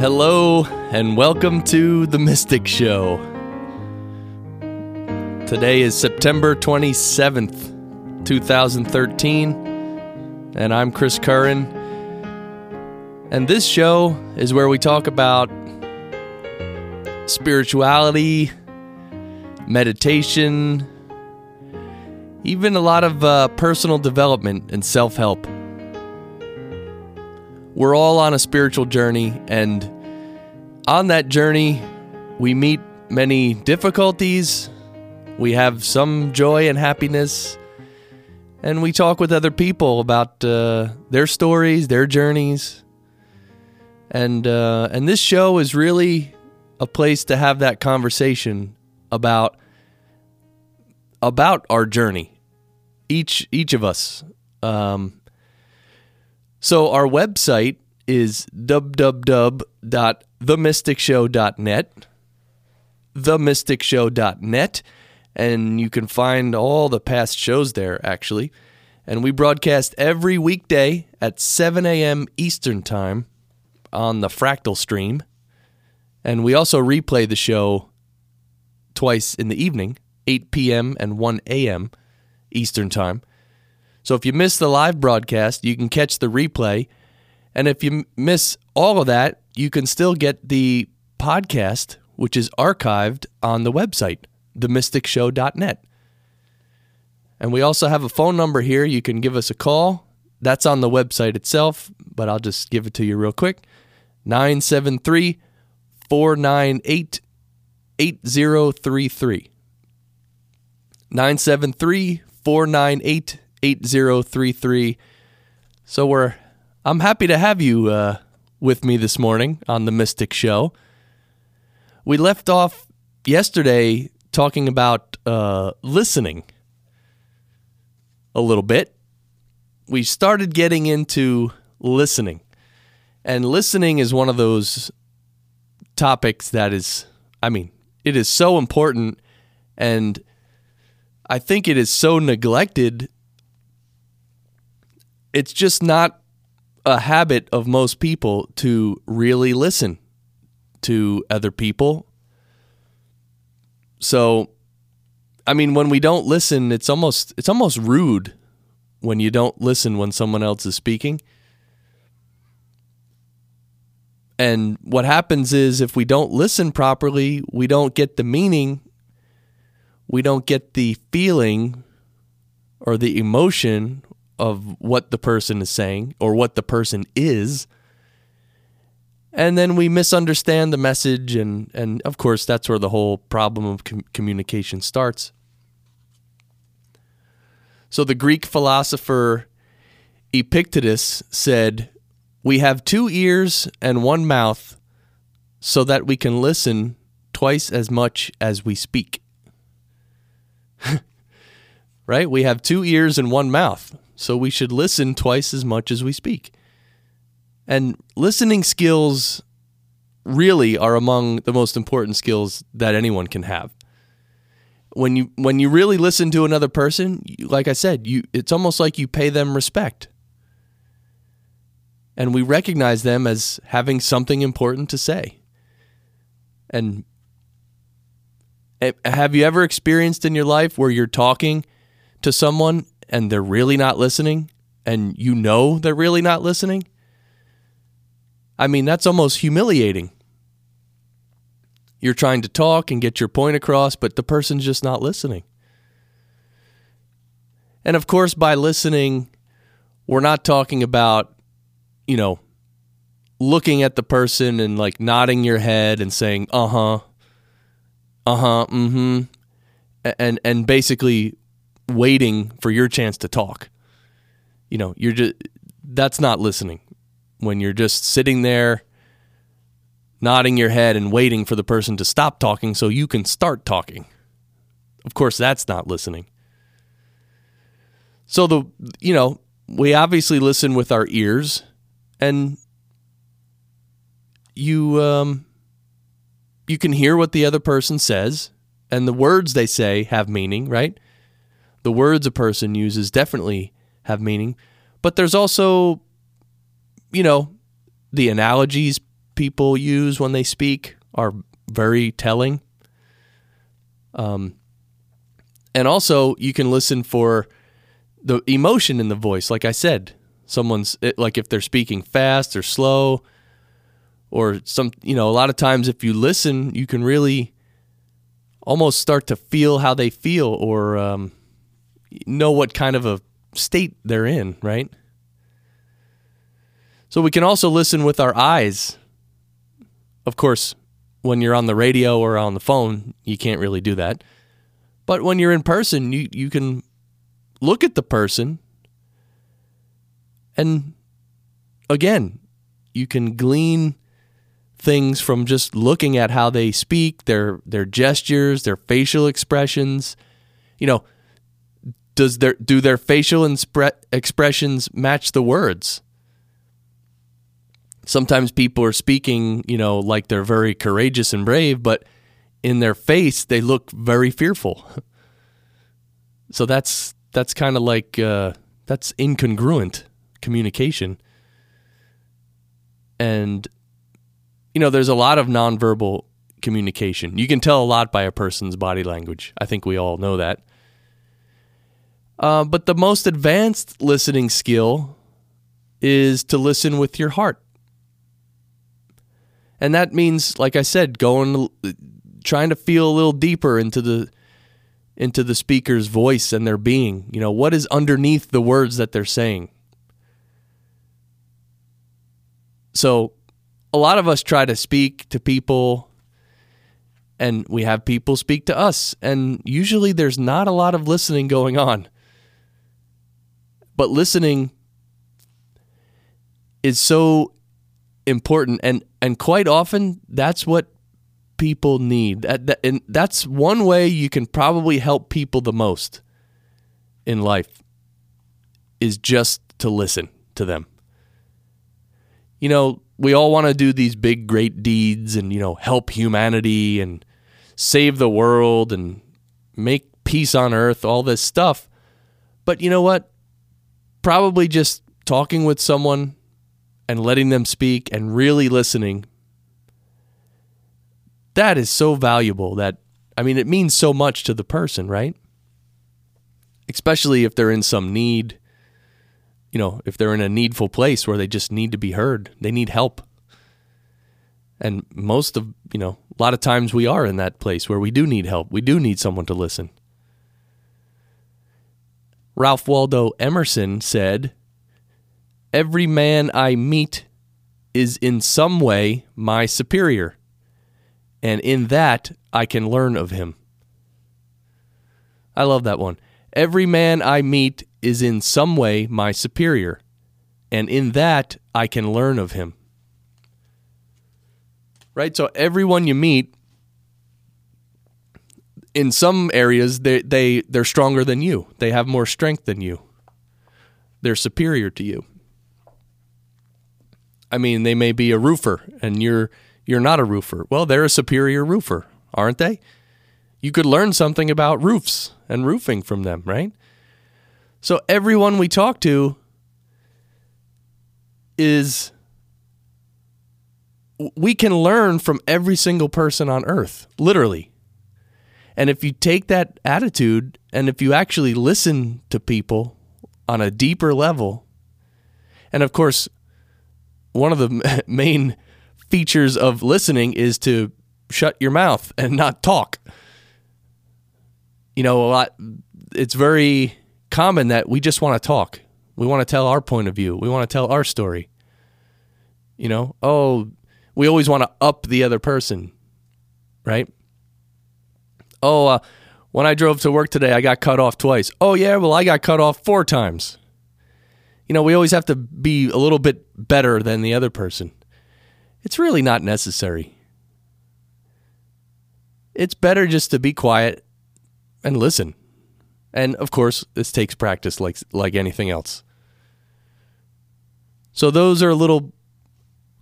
Hello, and welcome to The Mystic Show. Today is September 27th, 2013, and I'm Chris Curran. And this show is where we talk about spirituality, meditation, even a lot of uh, personal development and self help. We're all on a spiritual journey, and on that journey, we meet many difficulties, we have some joy and happiness, and we talk with other people about uh, their stories, their journeys. And, uh, and this show is really a place to have that conversation about about our journey each each of us um, so our website is www.themysticshow.net themysticshow.net and you can find all the past shows there actually. And we broadcast every weekday at 7 a.m eastern time on the fractal stream. And we also replay the show twice in the evening 8 p.m and 1 a.m eastern time so if you miss the live broadcast, you can catch the replay. And if you miss all of that, you can still get the podcast, which is archived on the website, themysticshow.net. And we also have a phone number here. You can give us a call. That's on the website itself, but I'll just give it to you real quick 973 498 8033. 973 498 8033. So we're I'm happy to have you uh, with me this morning on the Mystic Show. We left off yesterday talking about uh, listening a little bit. We started getting into listening. And listening is one of those topics that is, I mean, it is so important. And I think it is so neglected it's just not a habit of most people to really listen to other people. So I mean when we don't listen it's almost it's almost rude when you don't listen when someone else is speaking. And what happens is if we don't listen properly, we don't get the meaning, we don't get the feeling or the emotion of what the person is saying or what the person is. And then we misunderstand the message, and, and of course, that's where the whole problem of com- communication starts. So the Greek philosopher Epictetus said, We have two ears and one mouth so that we can listen twice as much as we speak. right? We have two ears and one mouth so we should listen twice as much as we speak. And listening skills really are among the most important skills that anyone can have. When you when you really listen to another person, like I said, you it's almost like you pay them respect. And we recognize them as having something important to say. And eh, have you ever experienced in your life where you're talking to someone and they're really not listening and you know they're really not listening, I mean, that's almost humiliating. You're trying to talk and get your point across, but the person's just not listening. And of course, by listening, we're not talking about, you know, looking at the person and like nodding your head and saying, uh huh, uh huh, mm hmm, and, and basically waiting for your chance to talk. You know, you're just that's not listening. When you're just sitting there nodding your head and waiting for the person to stop talking so you can start talking. Of course, that's not listening. So the you know, we obviously listen with our ears and you um you can hear what the other person says and the words they say have meaning, right? The words a person uses definitely have meaning, but there's also, you know, the analogies people use when they speak are very telling. Um, and also, you can listen for the emotion in the voice. Like I said, someone's like if they're speaking fast or slow, or some, you know, a lot of times if you listen, you can really almost start to feel how they feel or um, know what kind of a state they're in, right? So we can also listen with our eyes. Of course, when you're on the radio or on the phone, you can't really do that. But when you're in person, you, you can look at the person and again, you can glean things from just looking at how they speak, their their gestures, their facial expressions. You know, does their do their facial inspre- expressions match the words? Sometimes people are speaking, you know, like they're very courageous and brave, but in their face they look very fearful. So that's that's kind of like uh, that's incongruent communication. And you know, there's a lot of nonverbal communication. You can tell a lot by a person's body language. I think we all know that. Uh, but the most advanced listening skill is to listen with your heart. And that means, like I said, going, trying to feel a little deeper into the into the speaker's voice and their being. You know, what is underneath the words that they're saying? So a lot of us try to speak to people and we have people speak to us and usually there's not a lot of listening going on but listening is so important and and quite often that's what people need. That, that, and that's one way you can probably help people the most in life is just to listen to them. You know we all want to do these big great deeds and you know help humanity and save the world and make peace on earth all this stuff. But you know what probably just talking with someone and letting them speak and really listening that is so valuable that i mean it means so much to the person right especially if they're in some need you know, if they're in a needful place where they just need to be heard, they need help. And most of, you know, a lot of times we are in that place where we do need help. We do need someone to listen. Ralph Waldo Emerson said, Every man I meet is in some way my superior, and in that I can learn of him. I love that one. Every man I meet is in some way my superior, and in that I can learn of him. Right? So everyone you meet in some areas they they they're stronger than you. They have more strength than you. They're superior to you. I mean, they may be a roofer and you're you're not a roofer. Well, they're a superior roofer, aren't they? You could learn something about roofs and roofing from them, right? So everyone we talk to is we can learn from every single person on earth, literally. And if you take that attitude and if you actually listen to people on a deeper level, and of course, one of the main features of listening is to shut your mouth and not talk. You know, a lot, it's very common that we just want to talk. We want to tell our point of view. We want to tell our story. You know, oh, we always want to up the other person, right? Oh, uh, when I drove to work today, I got cut off twice. Oh, yeah, well, I got cut off four times. You know, we always have to be a little bit better than the other person. It's really not necessary. It's better just to be quiet and listen. And of course, this takes practice like like anything else. So those are a little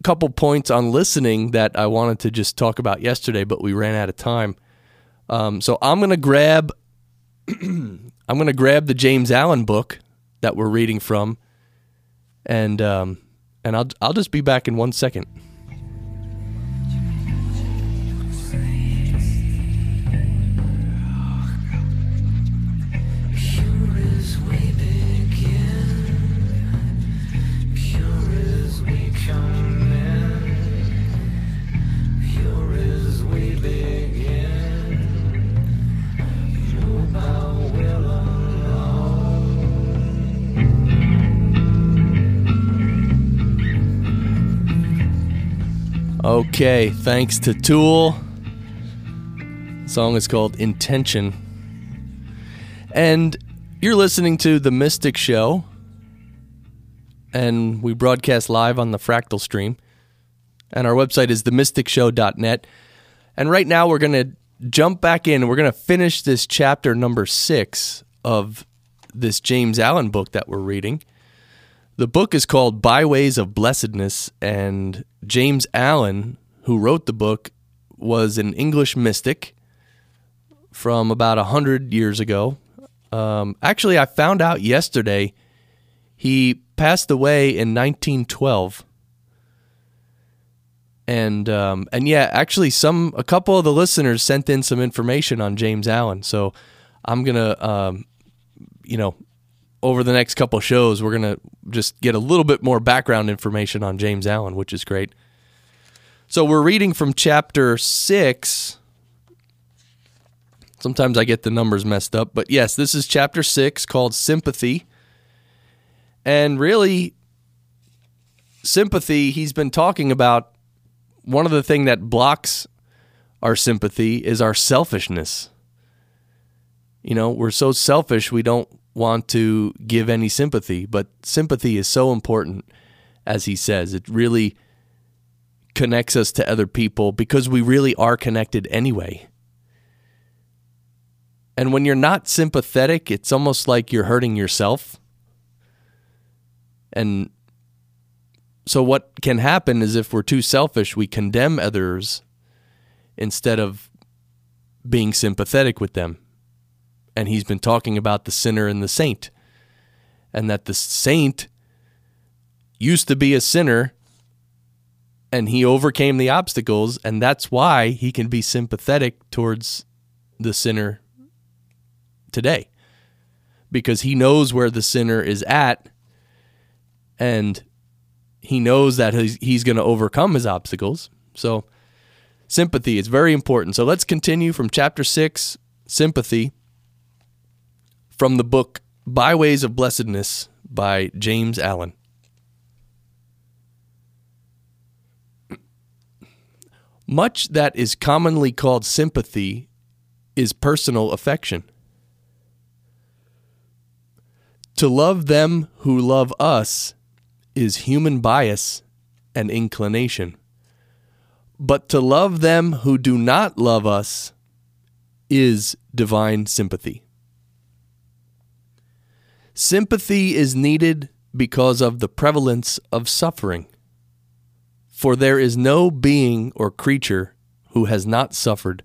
couple points on listening that I wanted to just talk about yesterday, but we ran out of time. Um, so I'm gonna grab I'm gonna grab the James Allen book that we're reading from, and um, and I'll I'll just be back in one second. Okay, thanks to Tool. The song is called Intension. And you're listening to The Mystic Show. And we broadcast live on the Fractal Stream. And our website is themysticshow.net. And right now we're going to jump back in we're going to finish this chapter number six of this James Allen book that we're reading. The book is called Byways of Blessedness, and James Allen, who wrote the book, was an English mystic from about a hundred years ago. Um, actually, I found out yesterday he passed away in 1912 and um, and yeah, actually, some a couple of the listeners sent in some information on James Allen. So I'm gonna, um, you know, over the next couple shows, we're gonna just get a little bit more background information on James Allen, which is great. So we're reading from chapter six. Sometimes I get the numbers messed up, but yes, this is chapter six called Sympathy. And really, sympathy, he's been talking about one of the things that blocks our sympathy is our selfishness. You know, we're so selfish, we don't want to give any sympathy, but sympathy is so important, as he says. It really connects us to other people because we really are connected anyway. And when you're not sympathetic, it's almost like you're hurting yourself. And so, what can happen is if we're too selfish, we condemn others instead of being sympathetic with them. And he's been talking about the sinner and the saint, and that the saint used to be a sinner and he overcame the obstacles, and that's why he can be sympathetic towards the sinner today because he knows where the sinner is at and he knows that he's, going to overcome his obstacles. So, sympathy is very important. So, let's continue from chapter 6, sympathy, from the book Byways of Blessedness by James Allen. Much that is commonly called sympathy is personal affection. To love them who love us is human bias and inclination. But to love them who do not love us is divine sympathy. Sympathy is needed because of the prevalence of suffering. For there is no being or creature who has not suffered.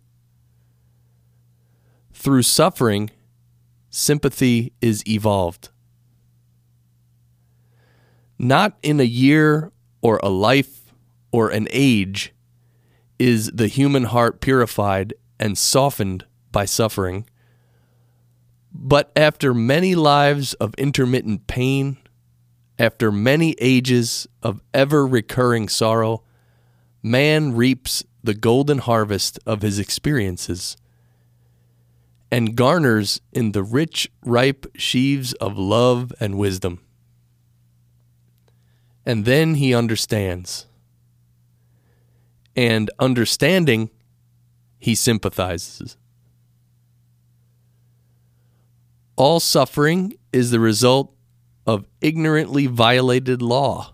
Through suffering, sympathy is evolved. Not in a year or a life or an age is the human heart purified and softened by suffering, but after many lives of intermittent pain, after many ages of ever recurring sorrow, man reaps the golden harvest of his experiences and garners in the rich, ripe sheaves of love and wisdom. And then he understands. And understanding, he sympathizes. All suffering is the result of ignorantly violated law.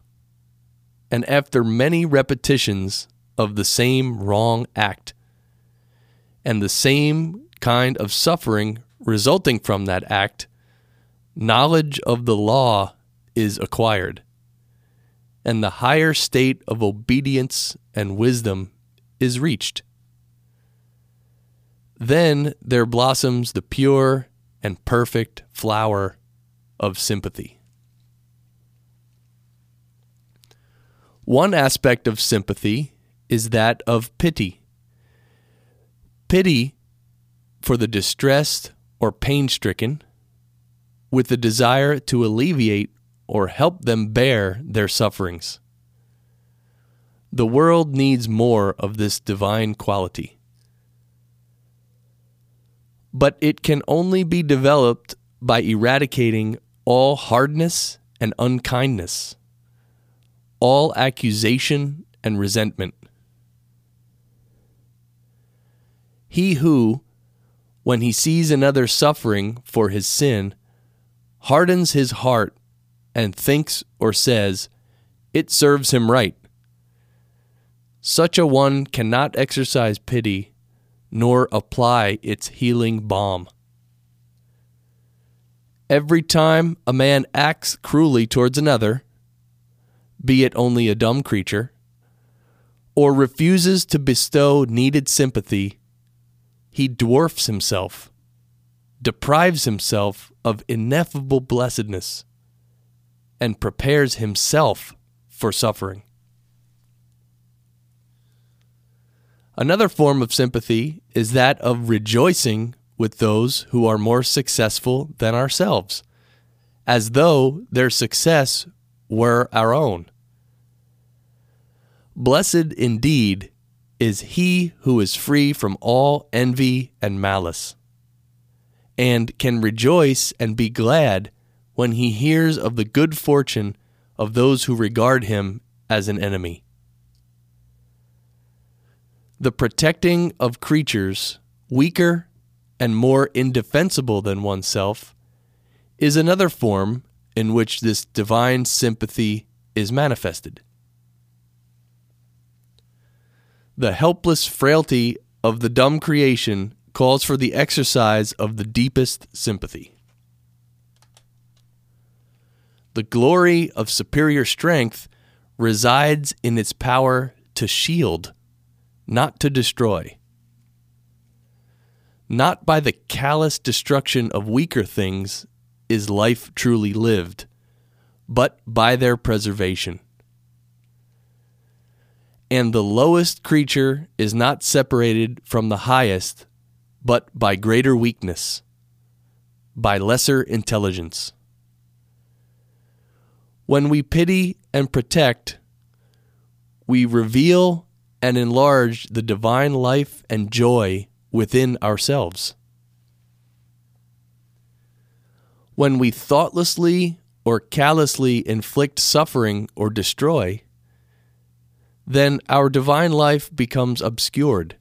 And after many repetitions of the same wrong act, and the same kind of suffering resulting from that act, knowledge of the law is acquired and the higher state of obedience and wisdom is reached. Then there blossoms the pure and perfect flower of sympathy. One aspect of sympathy is that of pity. Pity for the distressed or pain stricken, with the desire to alleviate or help them bear their sufferings. The world needs more of this divine quality but it can only be developed by eradicating all hardness and unkindness, all accusation and resentment. He who, when he sees another suffering for his sin, hardens his heart and thinks or says, It serves him right. Such a one cannot exercise pity nor apply its healing balm. Every time a man acts cruelly towards another, be it only a dumb creature, or refuses to bestow needed sympathy, he dwarfs himself, deprives himself of ineffable blessedness, and prepares himself for suffering. Another form of sympathy is that of rejoicing with those who are more successful than ourselves, as though their success were our own. Blessed indeed is he who is free from all envy and malice, and can rejoice and be glad when he hears of the good fortune of those who regard him as an enemy. The protecting of creatures weaker and more indefensible than oneself is another form in which this divine sympathy is manifested. The helpless frailty of the dumb creation calls for the exercise of the deepest sympathy. The glory of superior strength resides in its power to shield, not to destroy. Not by the callous destruction of weaker things is life truly lived, but by their preservation. And the lowest creature is not separated from the highest, but by greater weakness, by lesser intelligence. When we pity and protect, we reveal and enlarge the divine life and joy within ourselves. When we thoughtlessly or callously inflict suffering or destroy, then our divine life becomes obscured,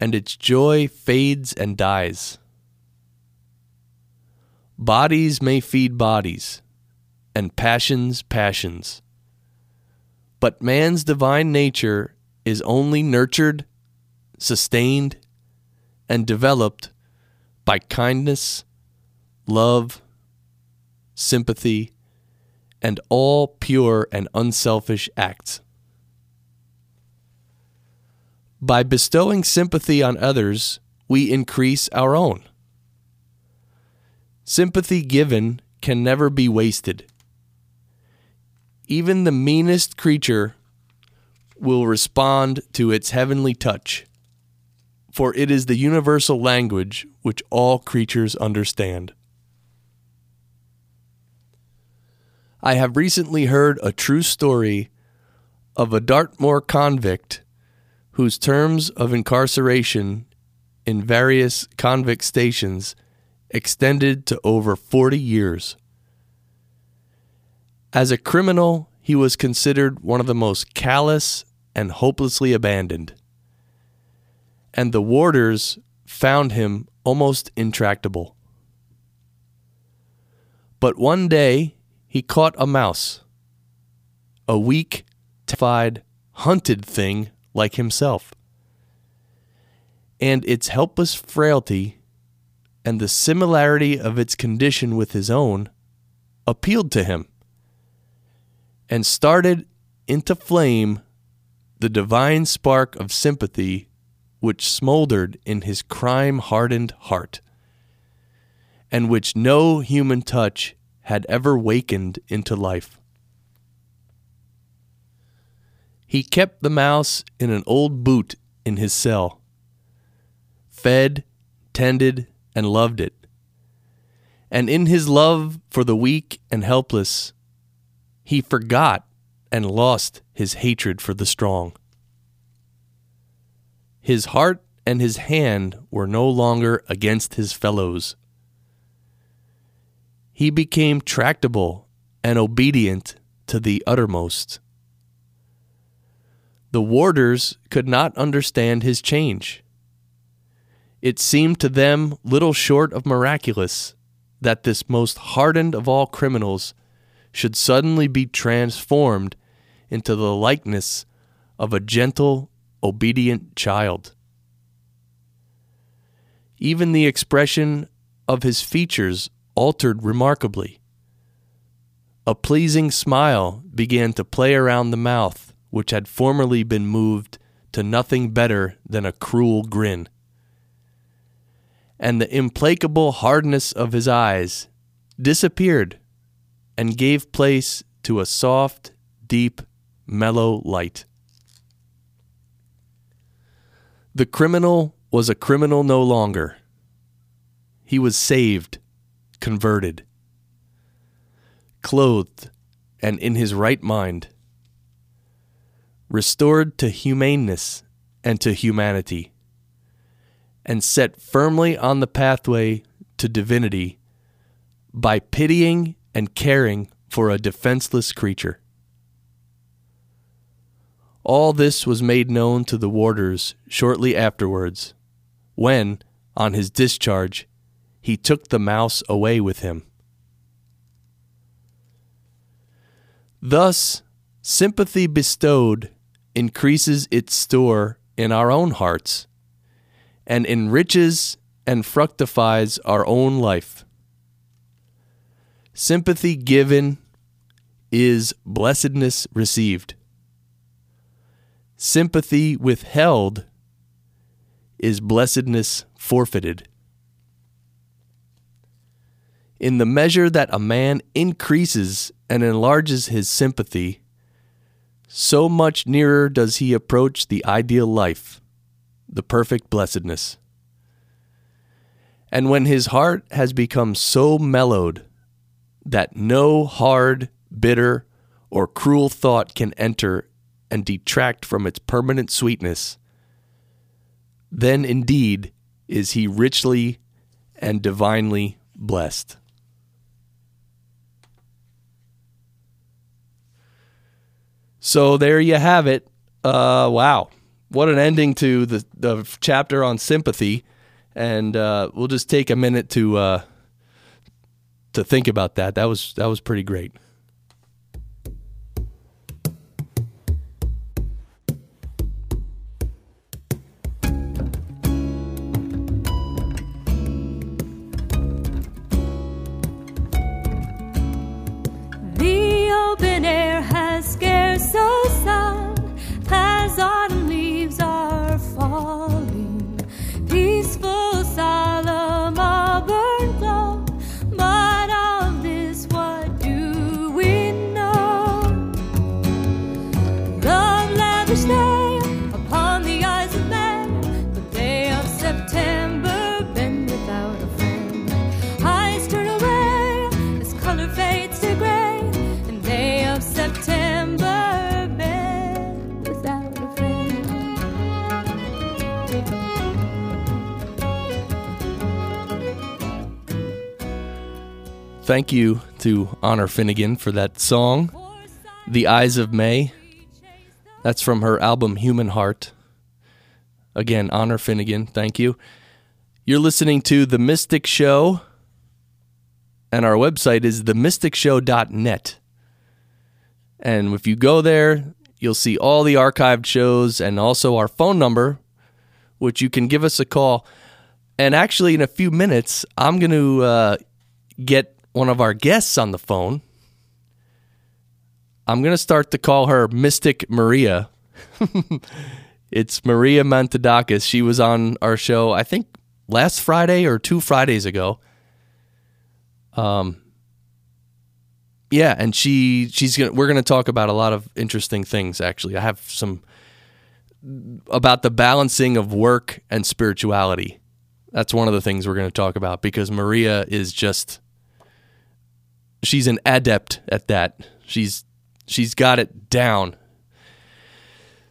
and its joy fades and dies. Bodies may feed bodies, and passions passions. But man's divine nature is only nurtured, sustained, and developed by kindness, love, sympathy, and all pure and unselfish acts. By bestowing sympathy on others, we increase our own. Sympathy given can never be wasted. Even the meanest creature will respond to its heavenly touch for it is the universal language which all creatures understand. I have recently heard a true story of a Dartmoor convict whose terms of incarceration in various convict stations extended to over 40 years. As a criminal, he was considered one of the most callous and hopelessly abandoned and the warders found him almost intractable. But one day he caught a mouse, a weak, terrified, hunted thing like himself. And its helpless frailty and the similarity of its condition with his own appealed to him and started into flame the divine spark of sympathy which smoldered in his crime hardened heart, and which no human touch had ever wakened into life. He kept the mouse in an old boot in his cell, fed, tended, and loved it. And in his love for the weak and helpless, he forgot and lost his hatred for the strong. His heart and his hand were no longer against his fellows. He became tractable and obedient to the uttermost. The warders could not understand his change. It seemed to them little short of miraculous that this most hardened of all criminals should suddenly be transformed into the likeness of a gentle, obedient child. Even the expression of his features altered remarkably. A pleasing smile began to play around the mouth, which had formerly been moved to nothing better than a cruel grin. And the implacable hardness of his eyes disappeared and gave place to a soft, deep, mellow light. The criminal was a criminal no longer. He was saved, converted, clothed, and in his right mind, restored to humaneness and to humanity, and set firmly on the pathway to divinity by pitying and caring for a defenseless creature. All this was made known to the warders shortly afterwards, when, on his discharge, he took the mouse away with him. Thus, sympathy bestowed increases its store in our own hearts and enriches and fructifies our own life. Sympathy given is blessedness received. Sympathy withheld is blessedness forfeited. In the measure that a man increases and enlarges his sympathy, so much nearer does he approach the ideal life, the perfect blessedness. And when his heart has become so mellowed that no hard, bitter, or cruel thought can enter and detract from its permanent sweetness, then indeed is he richly and divinely blessed. So there you have it. Uh, wow, what an ending to the, the chapter on sympathy. And uh, we'll just take a minute to uh, to think about that. That was that was pretty great. Thank you to Honor Finnegan for that song, The Eyes of May. That's from her album Human Heart. Again, Honor Finnegan, thank you. You're listening to The Mystic Show, and our website is themysticshow.net. And if you go there, you'll see all the archived shows and also our phone number, which you can give us a call. And actually, in a few minutes, I'm going to uh, get one of our guests on the phone. I'm going to start to call her Mystic Maria. it's Maria Mantoudakis. She was on our show, I think, last Friday or two Fridays ago. Um, yeah, and she she's gonna we're gonna talk about a lot of interesting things. Actually, I have some about the balancing of work and spirituality. That's one of the things we're going to talk about because Maria is just she's an adept at that. She's she's got it down.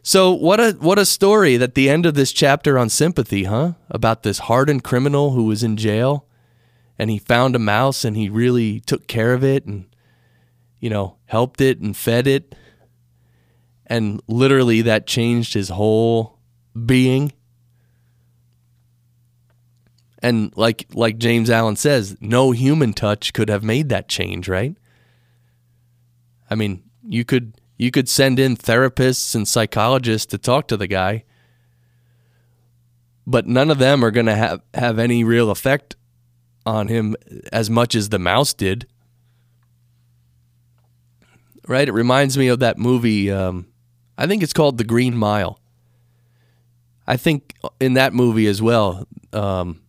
So what a what a story at the end of this chapter on sympathy, huh? About this hardened criminal who was in jail and he found a mouse and he really took care of it and you know, helped it and fed it. And literally that changed his whole being. And like like James Allen says, no human touch could have made that change, right? I mean, you could you could send in therapists and psychologists to talk to the guy, but none of them are going to have have any real effect on him as much as the mouse did. Right? It reminds me of that movie. Um, I think it's called The Green Mile. I think in that movie as well, um,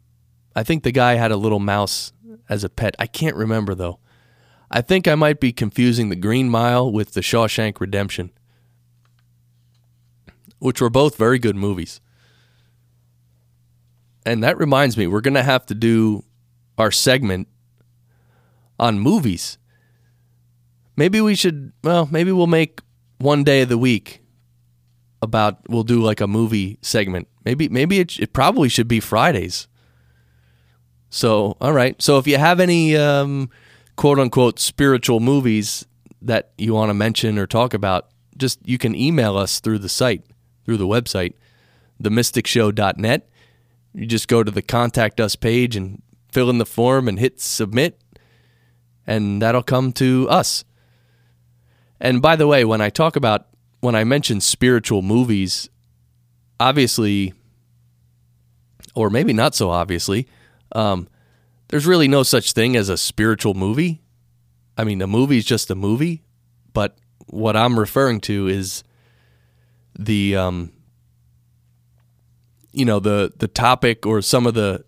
I think the guy had a little mouse as a pet. I can't remember though. I think I might be confusing The Green Mile with The Shawshank Redemption, which were both very good movies. And that reminds me, we're going to have to do our segment on movies. Maybe we should, well, maybe we'll make one day of the week about we'll do like a movie segment. Maybe maybe it, it probably should be Fridays. So, all right. So if you have any um, quote unquote spiritual movies that you want to mention or talk about, just you can email us through the site, through the website, themysticshow.net. You just go to the contact us page and fill in the form and hit submit, and that'll come to us. And by the way, when I talk about, when I mention spiritual movies, obviously, or maybe not so obviously, um, there's really no such thing as a spiritual movie. I mean, a movie is just a movie, but what I'm referring to is the um, you know the the topic or some of the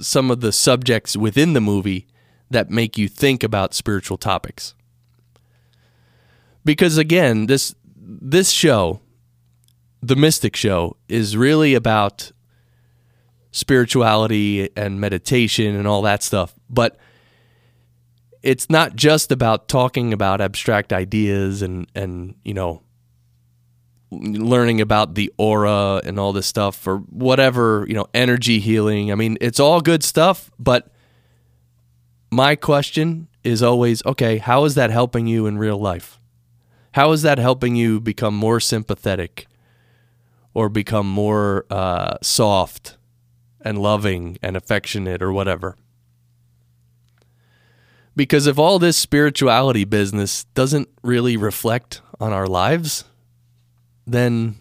some of the subjects within the movie that make you think about spiritual topics. Because again, this this show, the Mystic Show, is really about spirituality and meditation and all that stuff. But it's not just about talking about abstract ideas and and you know learning about the aura and all this stuff or whatever, you know, energy healing. I mean, it's all good stuff, but my question is always, okay, how is that helping you in real life? How is that helping you become more sympathetic or become more uh, soft and loving and affectionate or whatever? Because if all this spirituality business doesn't really reflect on our lives, then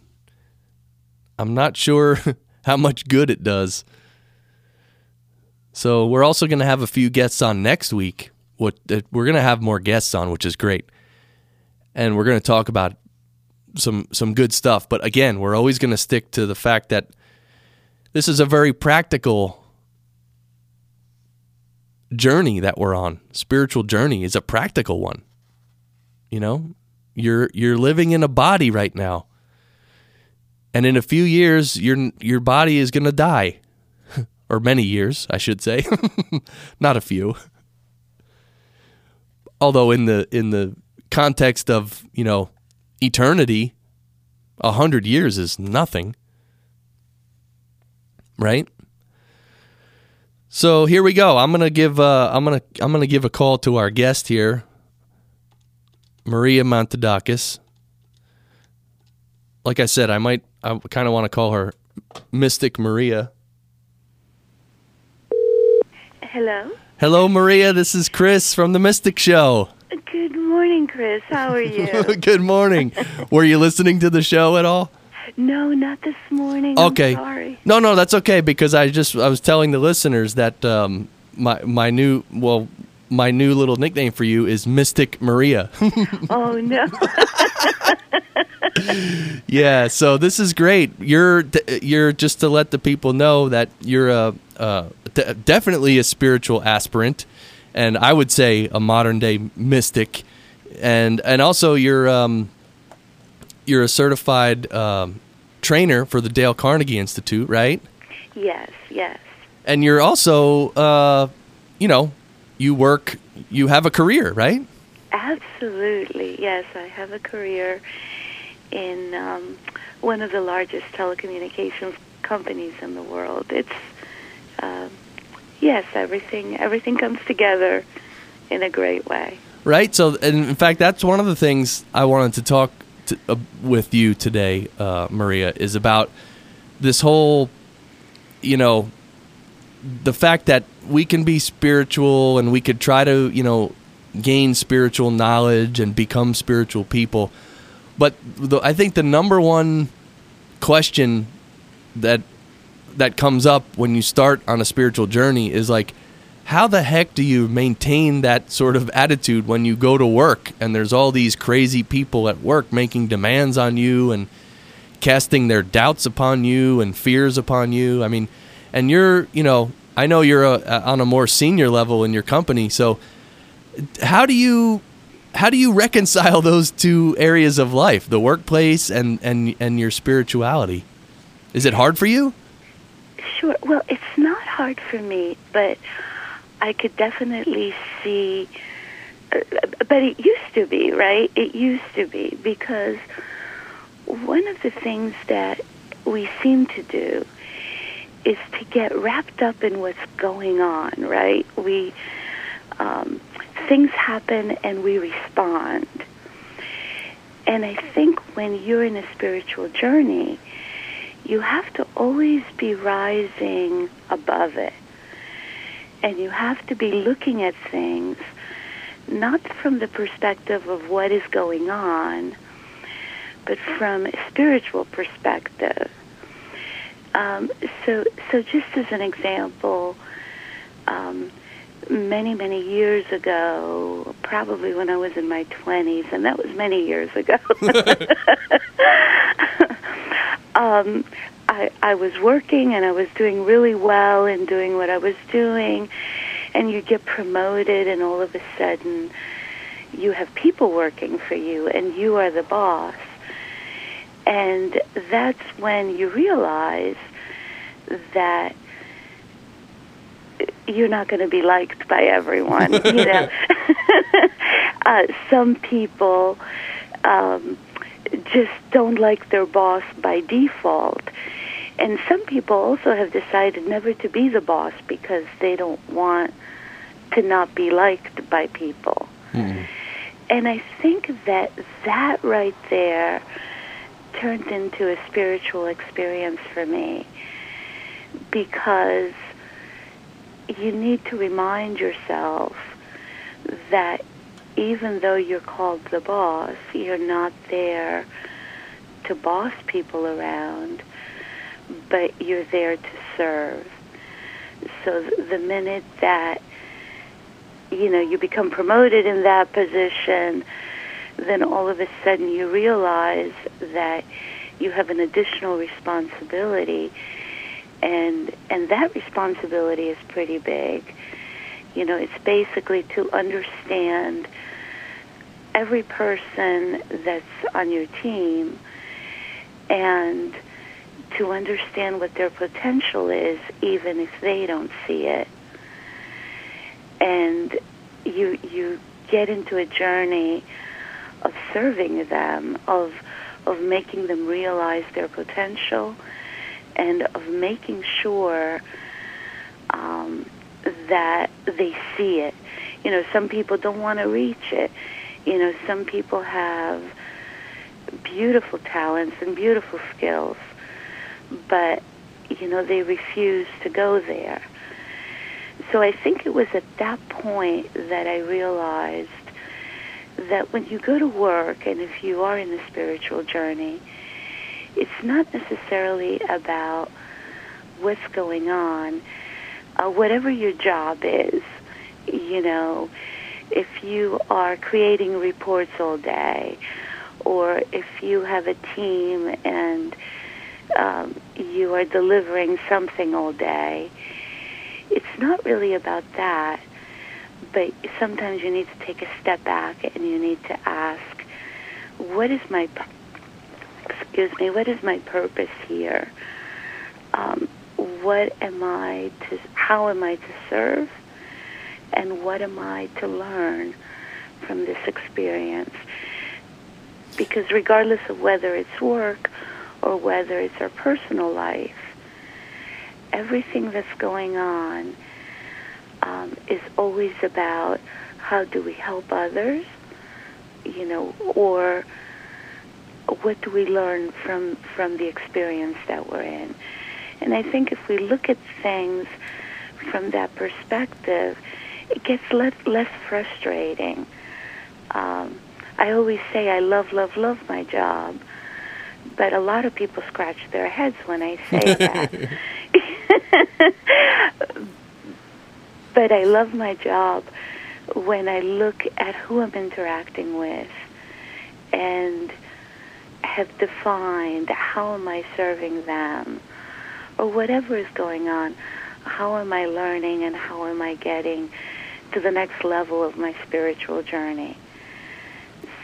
I'm not sure how much good it does. So we're also going to have a few guests on next week. What uh, we're going to have more guests on, which is great, and we're going to talk about some some good stuff. But again, we're always going to stick to the fact that this is a very practical journey that we're on. Spiritual journey is a practical one. You know, you're you're living in a body right now. And in a few years your your body is going to die. Or many years i should say. Not a few. Although in the in the context of you know eternity a hundred years is nothing right so here we go i'm gonna give uh, i'm gonna i'm gonna give a call to our guest here maria Mantoudakis like i said i might I kind of want to call her Mystic Maria. Hello. Hello, Maria. This is Chris from the Mystic Show. Good morning, Chris. How are you? Good morning. Were you listening to the show at all? No, not this morning. Okay. I'm sorry. No, no, that's okay because I just I was telling the listeners that um, my my new well my new little nickname for you is Mystic Maria. Oh no. yeah, so this is great. You're you're just to let the people know that you're a, a de- definitely a spiritual aspirant, and I would say a modern day mystic, and and also you're um, you're a certified um, trainer for the Dale Carnegie Institute, right? yes, yes. And you're also uh, you know you work you have a career, right? Absolutely. Yes, I have a career in um, one of the largest telecommunications companies in the world. It's um, yes, everything everything comes together in a great way. right? So, and in fact, that's one of the things I wanted to talk to, uh, with you today, uh, Maria, is about this whole, you know, the fact that we can be spiritual and we could try to, you know, gain spiritual knowledge and become spiritual people. But the, I think the number one question that that comes up when you start on a spiritual journey is like how the heck do you maintain that sort of attitude when you go to work and there's all these crazy people at work making demands on you and casting their doubts upon you and fears upon you? I mean, and you're, you know, I know you're a, a, on a more senior level in your company, so how do you how do you reconcile those two areas of life, the workplace and and and your spirituality? Is it hard for you? Sure. Well, it's not hard for me, but I could definitely see. Uh, but it used to be, right? It used to be because one of the things that we seem to do is to get wrapped up in what's going on, right? We um, things happen and we respond. And I think when you're in a spiritual journey, you have to always be rising above it. And you have to be looking at things not from the perspective of what is going on, but from a spiritual perspective. Um, so, so just as an example, um, many, many years ago, probably when I was in my 20s, and that was many years ago, um, I, I was working and I was doing really well and doing what I was doing, and you get promoted, and all of a sudden, you have people working for you, and you are the boss. And that's when you realize that you're not going to be liked by everyone. you know, uh, some people um, just don't like their boss by default, and some people also have decided never to be the boss because they don't want to not be liked by people. Mm. And I think that that right there turned into a spiritual experience for me because you need to remind yourself that even though you're called the boss, you're not there to boss people around, but you're there to serve. So the minute that you know you become promoted in that position, then all of a sudden you realize that you have an additional responsibility and and that responsibility is pretty big. You know, it's basically to understand every person that's on your team and to understand what their potential is even if they don't see it. And you you get into a journey of serving them, of of making them realize their potential and of making sure um, that they see it. You know, some people don't want to reach it. You know, some people have beautiful talents and beautiful skills, but, you know, they refused to go there. So I think it was at that point that I realized that when you go to work and if you are in the spiritual journey, it's not necessarily about what's going on. Uh, whatever your job is, you know, if you are creating reports all day, or if you have a team and um, you are delivering something all day, it's not really about that. But sometimes you need to take a step back and you need to ask, what is my excuse me, what is my purpose here? Um, what am I to, how am I to serve? And what am I to learn from this experience? Because regardless of whether it's work or whether it's our personal life, everything that's going on um, is always about how do we help others, you know, or what do we learn from from the experience that we're in? And I think if we look at things from that perspective, it gets less less frustrating. Um, I always say I love, love, love my job, but a lot of people scratch their heads when I say that. but I love my job when I look at who I'm interacting with and have defined how am I serving them or whatever is going on, how am I learning and how am I getting to the next level of my spiritual journey.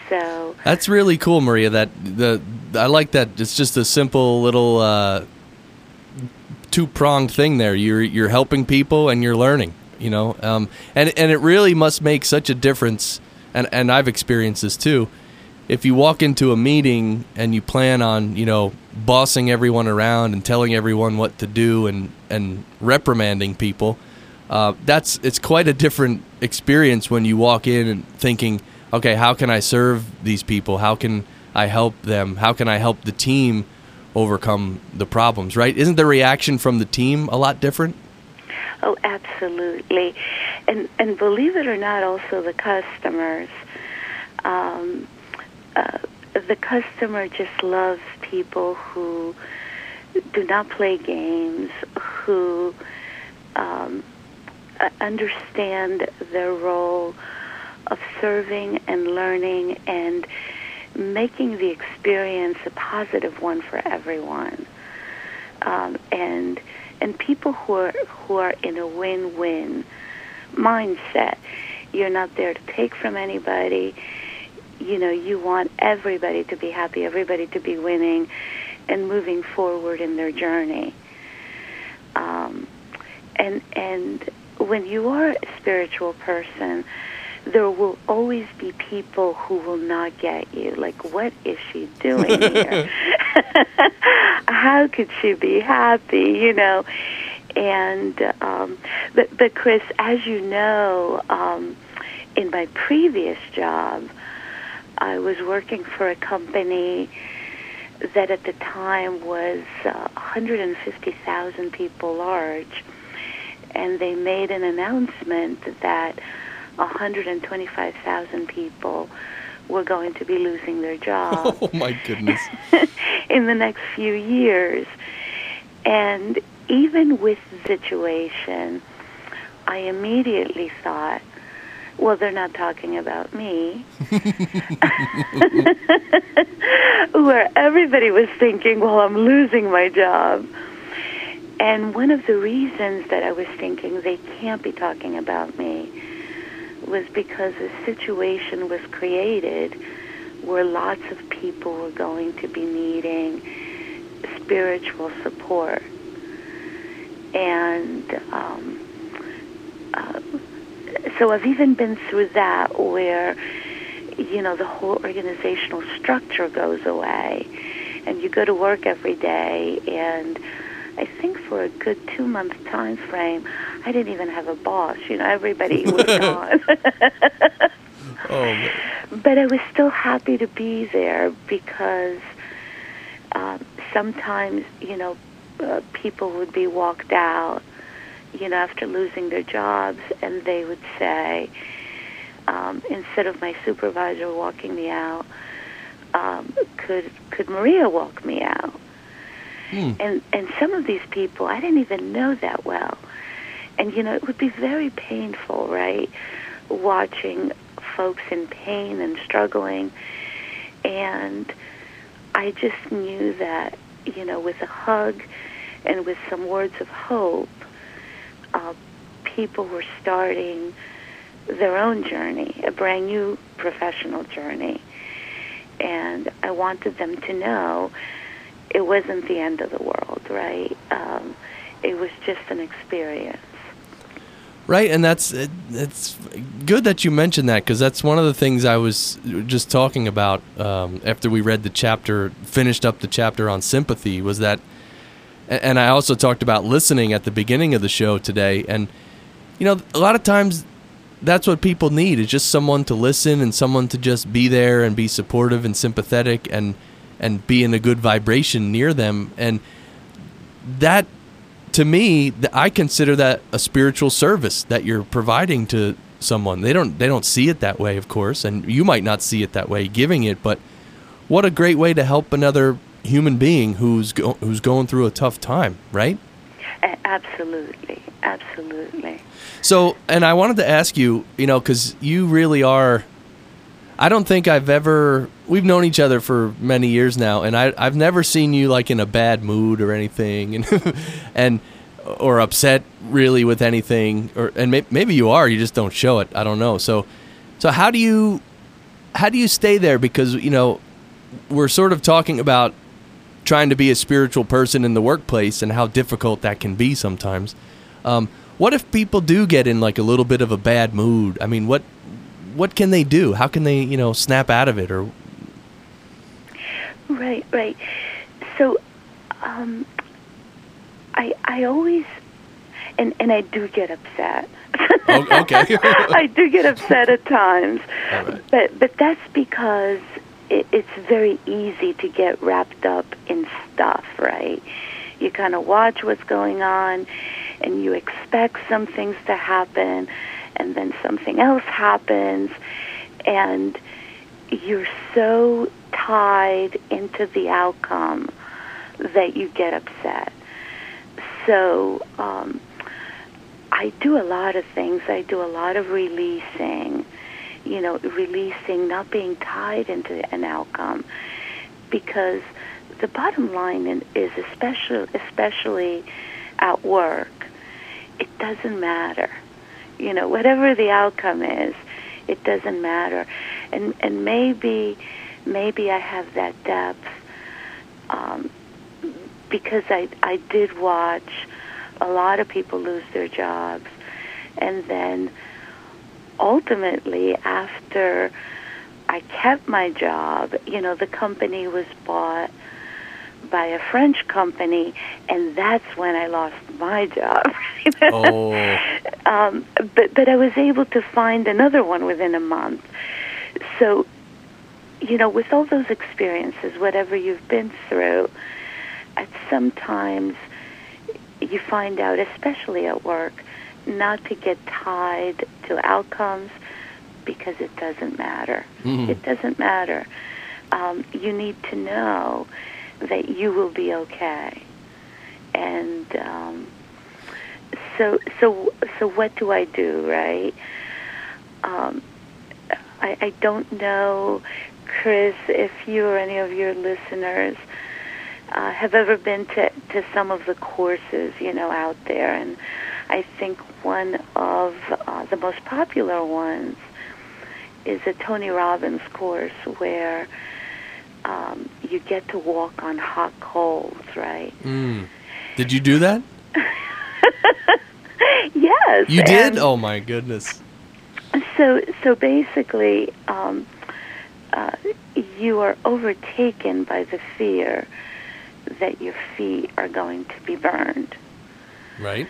So That's really cool, Maria. That the I like that. It's just a simple little uh, two pronged thing there. You're you're helping people and you're learning. You know, um, and and it really must make such a difference. And and I've experienced this too. If you walk into a meeting and you plan on you know bossing everyone around and telling everyone what to do and and reprimanding people, uh, that's it's quite a different experience when you walk in and thinking, okay, how can I serve these people? How can I help them? How can I help the team overcome the problems? Right? Isn't the reaction from the team a lot different? Oh, absolutely, and and believe it or not, also the customers. Um, uh, the customer just loves people who do not play games, who um, understand their role of serving and learning and making the experience a positive one for everyone. Um, and and people who are who are in a win-win mindset. You're not there to take from anybody. You know, you want everybody to be happy, everybody to be winning, and moving forward in their journey. Um, and and when you are a spiritual person, there will always be people who will not get you. Like, what is she doing here? How could she be happy? You know. And um, but but Chris, as you know, um, in my previous job, I was working for a company that at the time was uh, 150,000 people large, and they made an announcement that 125,000 people were going to be losing their jobs Oh my goodness! in the next few years. And even with the situation, I immediately thought, well, they're not talking about me. Where everybody was thinking, well, I'm losing my job. And one of the reasons that I was thinking they can't be talking about me was because a situation was created where lots of people were going to be needing spiritual support. And um, uh, so I've even been through that where, you know, the whole organizational structure goes away. And you go to work every day and I think for a good two month time frame, I didn't even have a boss. You know, everybody was gone. Oh, but I was still happy to be there because um, sometimes, you know, uh, people would be walked out, you know, after losing their jobs, and they would say, um, instead of my supervisor walking me out, um, could could Maria walk me out? Hmm. And and some of these people I didn't even know that well, and you know it would be very painful, right? Watching folks in pain and struggling, and I just knew that you know with a hug and with some words of hope, uh, people were starting their own journey, a brand new professional journey, and I wanted them to know it wasn't the end of the world, right? Um, it was just an experience. Right, and that's it, it's good that you mentioned that because that's one of the things I was just talking about um, after we read the chapter, finished up the chapter on sympathy. Was that, and I also talked about listening at the beginning of the show today, and you know, a lot of times that's what people need is just someone to listen and someone to just be there and be supportive and sympathetic and and be in a good vibration near them, and that to me, I consider that a spiritual service that you're providing to someone. They don't they don't see it that way, of course, and you might not see it that way giving it, but what a great way to help another human being who's go- who's going through a tough time, right? Absolutely, absolutely. So, and I wanted to ask you, you know, because you really are. I don't think I've ever. We've known each other for many years now, and I, I've never seen you like in a bad mood or anything, and and or upset really with anything, or and may, maybe you are. You just don't show it. I don't know. So, so how do you how do you stay there? Because you know, we're sort of talking about trying to be a spiritual person in the workplace and how difficult that can be sometimes. Um, what if people do get in like a little bit of a bad mood? I mean, what what can they do? How can they, you know, snap out of it or Right, right. So, um, I I always and and I do get upset. Oh, okay. I do get upset at times, right. but but that's because it, it's very easy to get wrapped up in stuff, right? You kind of watch what's going on, and you expect some things to happen, and then something else happens, and you're so tied into the outcome that you get upset. So um, I do a lot of things. I do a lot of releasing, you know, releasing, not being tied into an outcome, because the bottom line is especially especially at work, it doesn't matter. You know, whatever the outcome is, it doesn't matter. And and maybe maybe I have that depth um, because I I did watch a lot of people lose their jobs, and then ultimately after I kept my job, you know, the company was bought by a French company, and that's when I lost my job. Oh. um, but but I was able to find another one within a month. So, you know, with all those experiences, whatever you've been through, at sometimes you find out, especially at work, not to get tied to outcomes because it doesn't matter. Mhm. It doesn't matter. Um, you need to know that you will be okay. And um, so, so, so, what do I do, right? Um, I, I don't know, Chris, if you or any of your listeners uh, have ever been to, to some of the courses, you know, out there. And I think one of uh, the most popular ones is a Tony Robbins course where um, you get to walk on hot coals, right? Mm. Did you do that? yes. You did? Oh my goodness. So, so basically, um, uh, you are overtaken by the fear that your feet are going to be burned Right?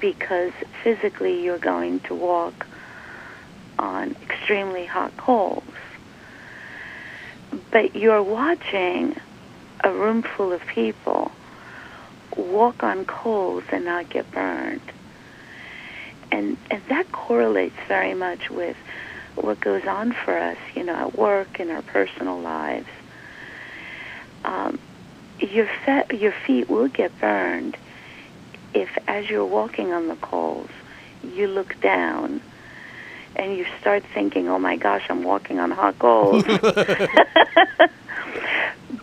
because physically you're going to walk on extremely hot coals. But you're watching a room full of people walk on coals and not get burned. And and that correlates very much with what goes on for us, you know, at work in our personal lives. Um, your fe- your feet will get burned if, as you're walking on the coals, you look down and you start thinking, "Oh my gosh, I'm walking on hot coals."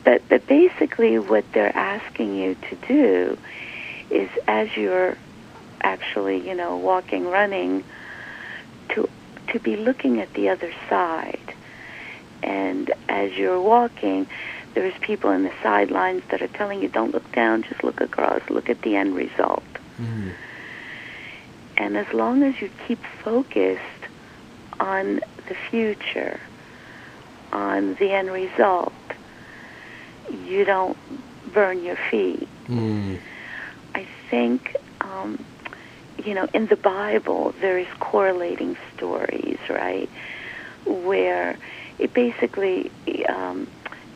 but but basically, what they're asking you to do is, as you're actually, you know, walking, running, to to be looking at the other side. And as you're walking, there's people in the sidelines that are telling you, don't look down, just look across, look at the end result. Mm. And as long as you keep focused on the future, on the end result, you don't burn your feet. Mm. I think, um, you know, in the Bible, there is correlating stories, right, where it basically um,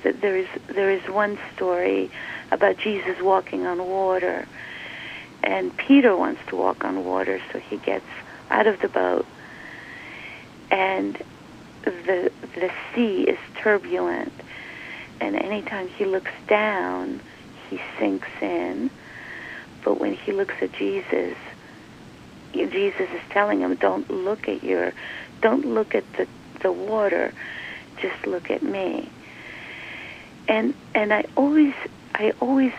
th- there is there is one story about Jesus walking on water, and Peter wants to walk on water, so he gets out of the boat, and the the sea is turbulent, and anytime he looks down, he sinks in. But when he looks at Jesus, Jesus is telling him, "Don't look at your, don't look at the the water, just look at me." And and I always I always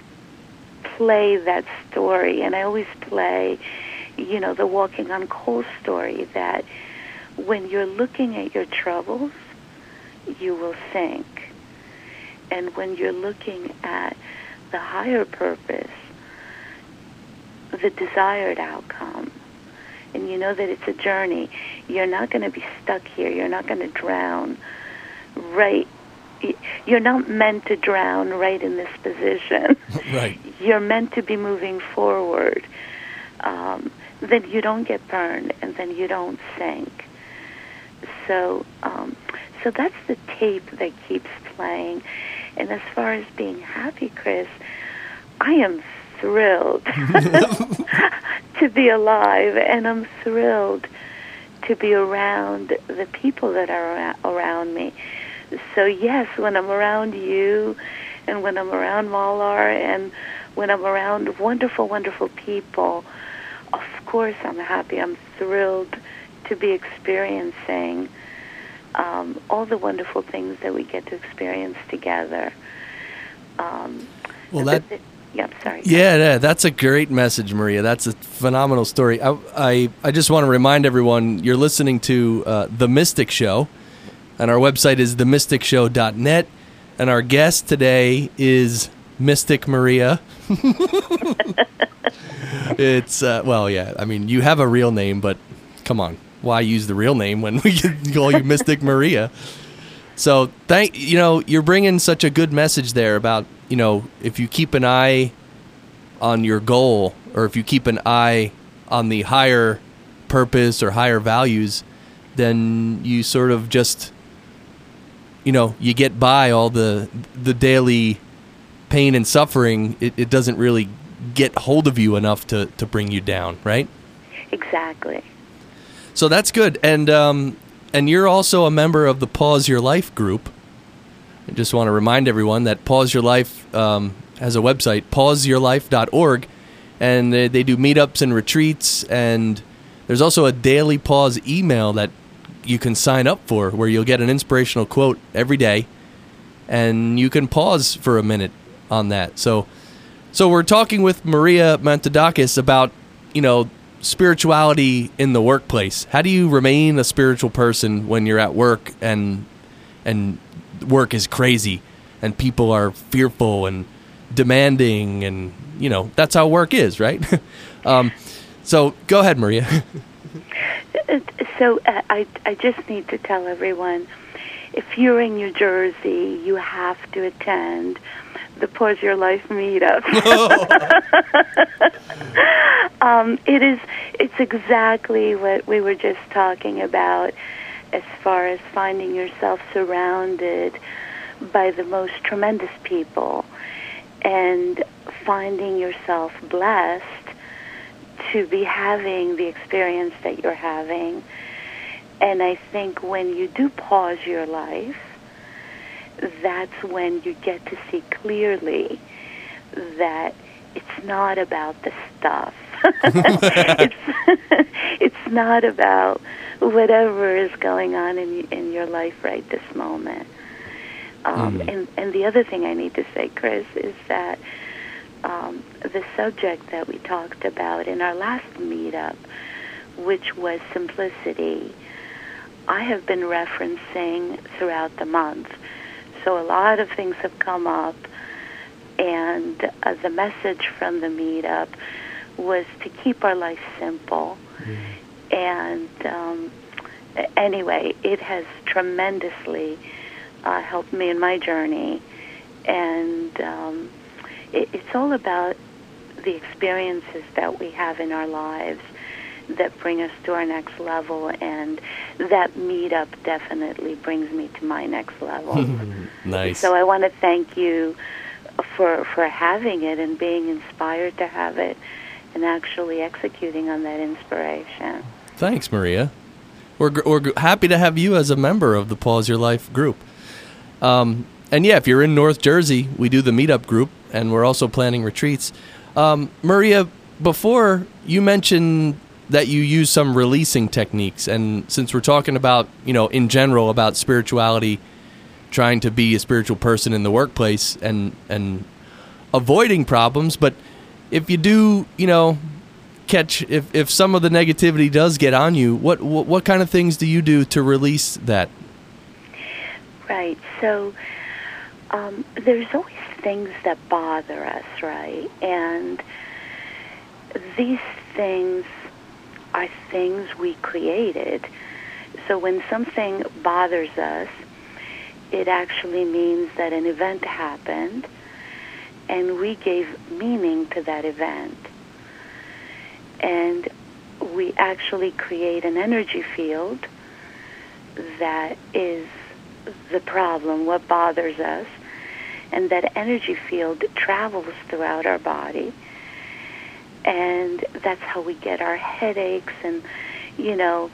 play that story, and I always play, you know, the walking on coal story. That when you're looking at your troubles, you will sink, and when you're looking at the higher purpose, the desired outcome, and you know that it's a journey, you're not going to be stuck here. You're not going to drown right you're not meant to drown right in this position. Right. You're meant to be moving forward. Um, then you don't get burned, and then you don't sink. So, um, so that's the tape that keeps playing. And as far as being happy, Chris, I am thrilled to be alive, and I'm thrilled to be around the people that are around me so yes, when I'm around you, and when I'm around Malar, and when I'm around wonderful, wonderful people, of course I'm happy. I'm thrilled to be experiencing um, all the wonderful things that we get to experience together. Um, well, that. Yeah, sorry. Yeah, yeah, that's a great message, Maria. That's a phenomenal story. I, I, I just want to remind everyone you're listening to uh, The Mystic Show and our website is themysticshow.net. And our guest today is Mystic Maria. it's, uh, well, yeah, I mean, you have a real name, but come on. Why use the real name when we can call you Mystic Maria? So, thank you know, you're bringing such a good message there about, you know, if you keep an eye on your goal or if you keep an eye on the higher purpose or higher values, then you sort of just you know you get by all the the daily pain and suffering, it, it doesn't really get hold of you enough to to bring you down, right? Exactly. So that's good, and um, and you're also a member of the Pause Your Life group. I just want to remind everyone that Pause Your Life um, has a website, pauseyourlife.org, and they, they do meetups and retreats, and there's also a daily pause email that you can sign up for, where you'll get an inspirational quote every day, and you can pause for a minute on that. So, so we're talking with Maria Mantoudakis about you know spirituality in the workplace. How do you remain a spiritual person when you're at work and and work is crazy and people are fearful and demanding and you know that's how work is, right? um, so go ahead, Maria. So uh, I, I just need to tell everyone, if you're in New Jersey, you have to attend the Pause Your Life meetup. um, it is. It's exactly what we were just talking about, as far as finding yourself surrounded by the most tremendous people, and finding yourself blessed to be having the experience that you're having. And I think when you do pause your life, that's when you get to see clearly that it's not about the stuff. it's it's not about whatever is going on in in your life right this moment. Um, mm. And and the other thing I need to say, Chris, is that um, the subject that we talked about in our last meetup, which was simplicity, I have been referencing throughout the month. So a lot of things have come up, and uh, the message from the meetup was to keep our life simple. Mm-hmm. And um, anyway, it has tremendously uh, helped me in my journey. And um, it, it's all about the experiences that we have in our lives that bring us to our next level and that meetup definitely brings me to my next level. nice. So I want to thank you for for having it and being inspired to have it and actually executing on that inspiration. Thanks, Maria. We're, we're happy to have you as a member of the Pause Your Life group. Um, and yeah, if you're in North Jersey, we do the meetup group, and we're also planning retreats. Um, Maria, before you mentioned that you use some releasing techniques, and since we're talking about, you know, in general about spirituality, trying to be a spiritual person in the workplace and and avoiding problems, but if you do, you know, catch if, if some of the negativity does get on you, what, what what kind of things do you do to release that? Right. So um, there's always things that bother us, right? And these things are things we created. So when something bothers us, it actually means that an event happened and we gave meaning to that event. And we actually create an energy field that is the problem, what bothers us, and that energy field travels throughout our body. And that's how we get our headaches, and, you know,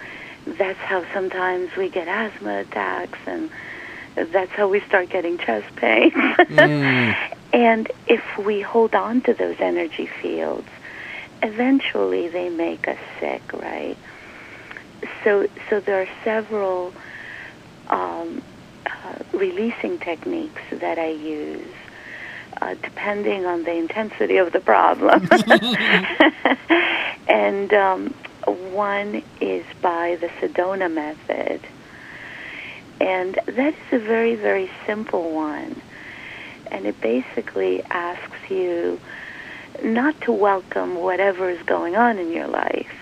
that's how sometimes we get asthma attacks, and that's how we start getting chest pain. and if we hold on to those energy fields, eventually they make us sick, right? So, so there are several um, uh, releasing techniques that I use, uh, depending on the intensity of the problem. and um, one is by the Sedona method. And that is a very, very simple one. And it basically asks you not to welcome whatever is going on in your life,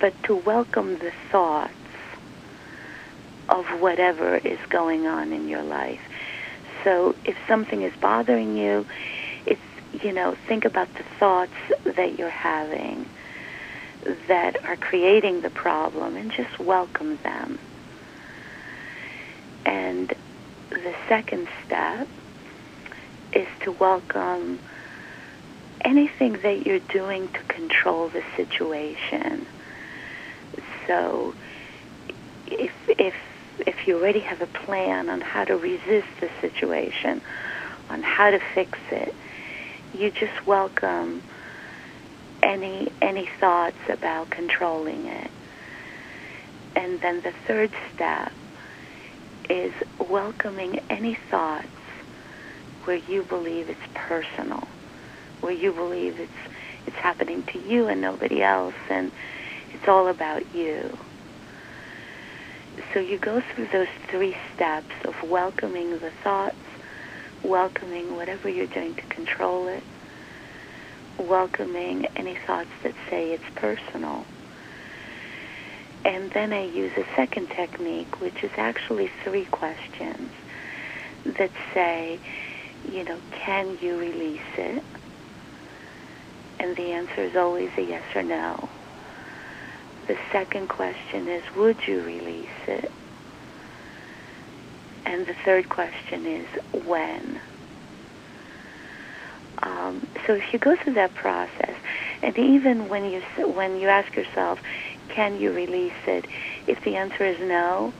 but to welcome the thoughts of whatever is going on in your life. So if something is bothering you, it's, you know, think about the thoughts that you're having that are creating the problem and just welcome them. And the second step is to welcome anything that you're doing to control the situation. So if if if you already have a plan on how to resist the situation, on how to fix it, you just welcome any any thoughts about controlling it. And then the third step is welcoming any thoughts where you believe it's personal, where you believe it's it's happening to you and nobody else and it's all about you. So you go through those three steps of welcoming the thoughts, welcoming whatever you're doing to control it, welcoming any thoughts that say it's personal. And then I use a second technique, which is actually three questions that say, you know, can you release it? And the answer is always a yes or no. The second question is, would you release it? And the third question is, when? Um, so if you go through that process, and even when you when you ask yourself, can you release it? If the answer is no,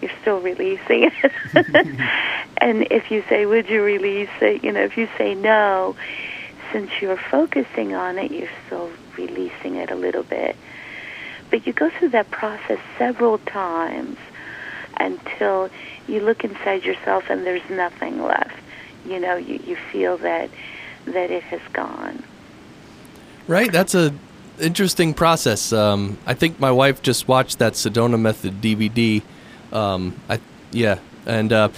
you're still releasing it. and if you say, would you release it? You know, if you say no, since you're focusing on it, you're still releasing it a little bit. But you go through that process several times until you look inside yourself and there's nothing left. You know, you, you feel that that it has gone. Right, that's a interesting process. Um, I think my wife just watched that Sedona Method DVD. Um, I yeah, and uh,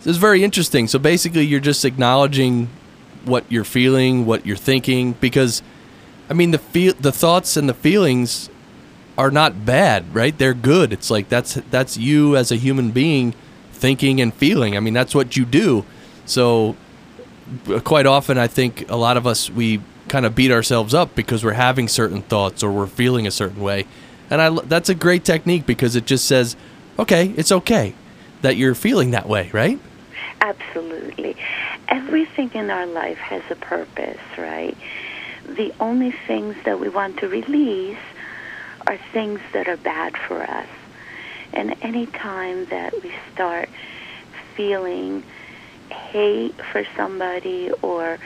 it was very interesting. So basically, you're just acknowledging what you're feeling, what you're thinking, because I mean the feel, the thoughts and the feelings are not bad, right? They're good. It's like that's that's you as a human being thinking and feeling. I mean, that's what you do. So quite often I think a lot of us we kind of beat ourselves up because we're having certain thoughts or we're feeling a certain way. And I that's a great technique because it just says, okay, it's okay that you're feeling that way, right? Absolutely. Everything in our life has a purpose, right? the only things that we want to release are things that are bad for us. And any time that we start feeling hate for somebody or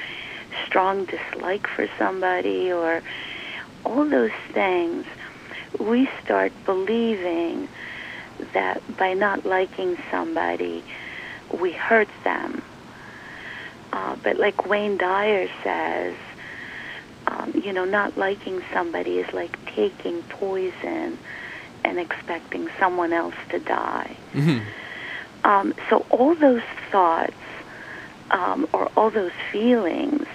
strong dislike for somebody or all those things, we start believing that by not liking somebody, we hurt them. Uh, but like Wayne Dyer says, um, you know, not liking somebody is like taking poison and expecting someone else to die. Um, so all those thoughts um, or all those feelings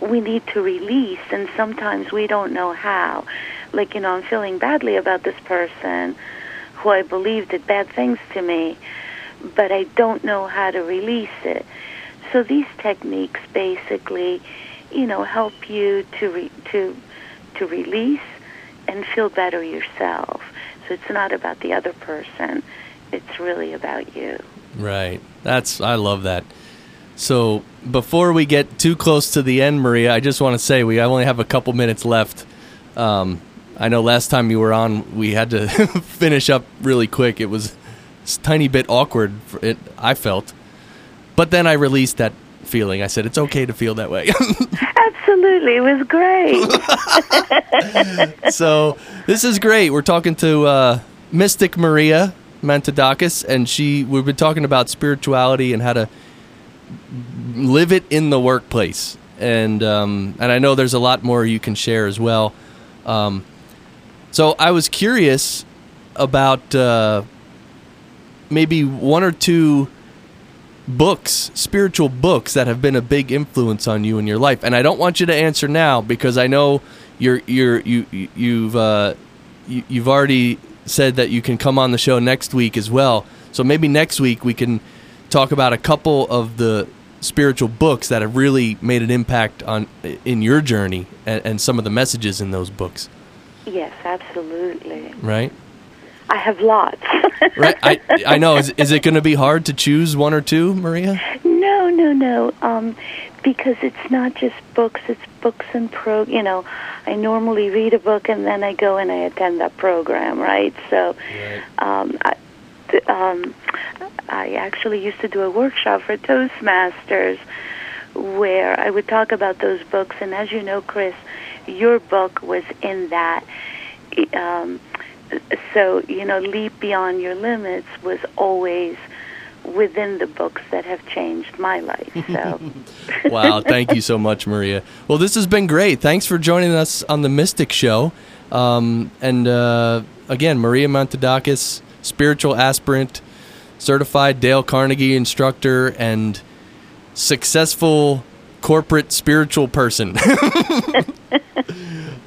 we need to release, and sometimes we don't know how. Like, you know, I'm feeling badly about this person who I believe did bad things to me, but I don't know how to release it. So these techniques basically, you know, help you to re- to to release and feel better yourself. So it's not about the other person; it's really about you. Right. That's I love that. So before we get too close to the end, Maria, I just want to say we only have a couple minutes left. Um, I know last time you were on, we had to finish up really quick. It was a tiny bit awkward. It I felt, but then I released that feeling. I said it's okay to feel that way. Absolutely, it was great. so this is great. We're talking to uh, Mystic Maria Mantoudakis, and she. We've been talking about spirituality and how to live it in the workplace, and um, and I know there's a lot more you can share as well. Um, so I was curious about uh, maybe one or two books, spiritual books that have been a big influence on you in your life. And I don't want you to answer now because I know you're you're you you've uh, you, you've already said that you can come on the show next week as well. So maybe next week we can talk about a couple of the spiritual books that have really made an impact on in your journey and, and some of the messages in those books. yes, absolutely. Right. I have lots. Right. I I know. Is is it going to be hard to choose one or two, Maria? No, no, no. Um, because it's not just books; it's books and pro. You know, I normally read a book and then I go and I attend that program, right? So, um, I, th- um, I actually used to do a workshop for Toastmasters where I would talk about those books. And as you know, Chris, your book was in that. Um, so you know, leap beyond your limits was always within the books that have changed my life. So. Wow, thank you so much, Maria. Well, this has been great. Thanks for joining us on the Mystic Show. Um, and uh, again, Maria Mantoudakis, spiritual aspirant, certified Dale Carnegie instructor, and successful corporate spiritual person.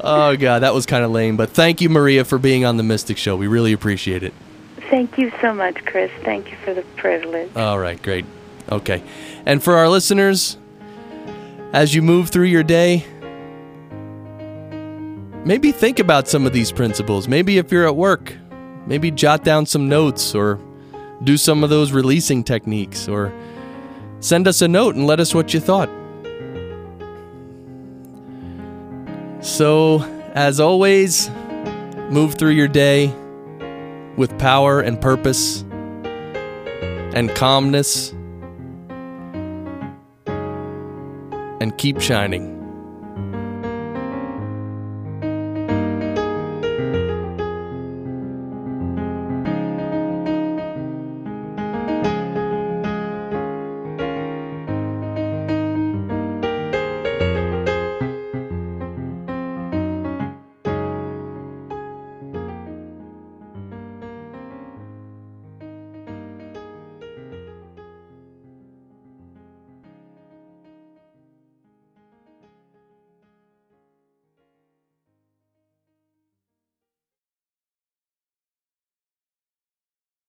oh, God, that was kind of lame. But thank you, Maria, for being on the Mystic Show. We really appreciate it. Thank you so much, Chris. Thank you for the privilege. All right, great. Okay. And for our listeners, as you move through your day, maybe think about some of these principles. Maybe if you're at work, maybe jot down some notes or do some of those releasing techniques or send us a note and let us what you thought. So, as always, move through your day with power and purpose and calmness and keep shining.